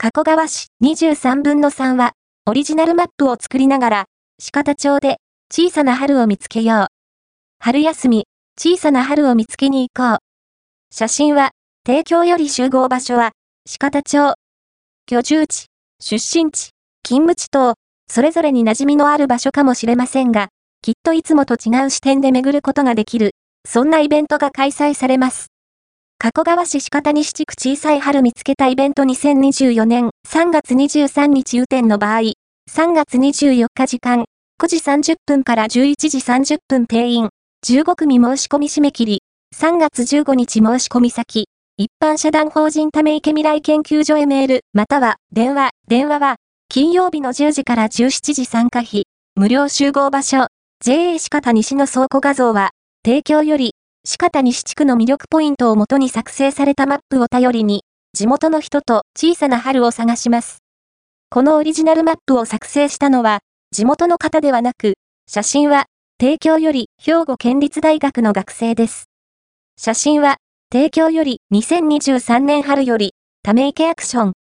加古川市23分の3は、オリジナルマップを作りながら、鹿田町で小さな春を見つけよう。春休み、小さな春を見つけに行こう。写真は、提供より集合場所は、鹿田町。居住地、出身地、勤務地等、それぞれに馴染みのある場所かもしれませんが、きっといつもと違う視点で巡ることができる、そんなイベントが開催されます。加古川市鹿谷市地区小さい春見つけたイベント2024年3月23日雨天の場合、3月24日時間、9時30分から11時30分定員、15組申し込み締め切り、3月15日申し込み先、一般社団法人ため池未来研究所へメール、または電話、電話は、金曜日の10時から17時参加費、無料集合場所、JA 鹿田西の倉庫画像は、提供より、鹿田西地区の魅力ポイントをもとに作成されたマップを頼りに、地元の人と小さな春を探します。このオリジナルマップを作成したのは、地元の方ではなく、写真は、提供より兵庫県立大学の学生です。写真は、提供より2023年春より、ため池アクション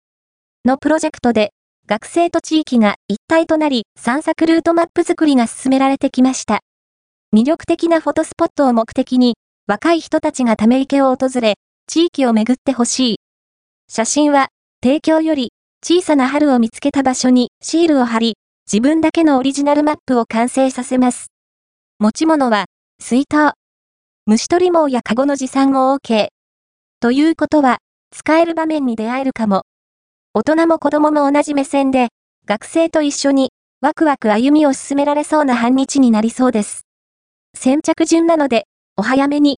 のプロジェクトで、学生と地域が一体となり散策ルートマップ作りが進められてきました。魅力的なフォトスポットを目的に、若い人たちがため池を訪れ、地域を巡ってほしい。写真は、提供より、小さな春を見つけた場所にシールを貼り、自分だけのオリジナルマップを完成させます。持ち物は、水筒。虫取り網やカゴの持参を OK。ということは、使える場面に出会えるかも。大人も子供も同じ目線で、学生と一緒に、ワクワク歩みを進められそうな半日になりそうです。先着順なので、お早めに。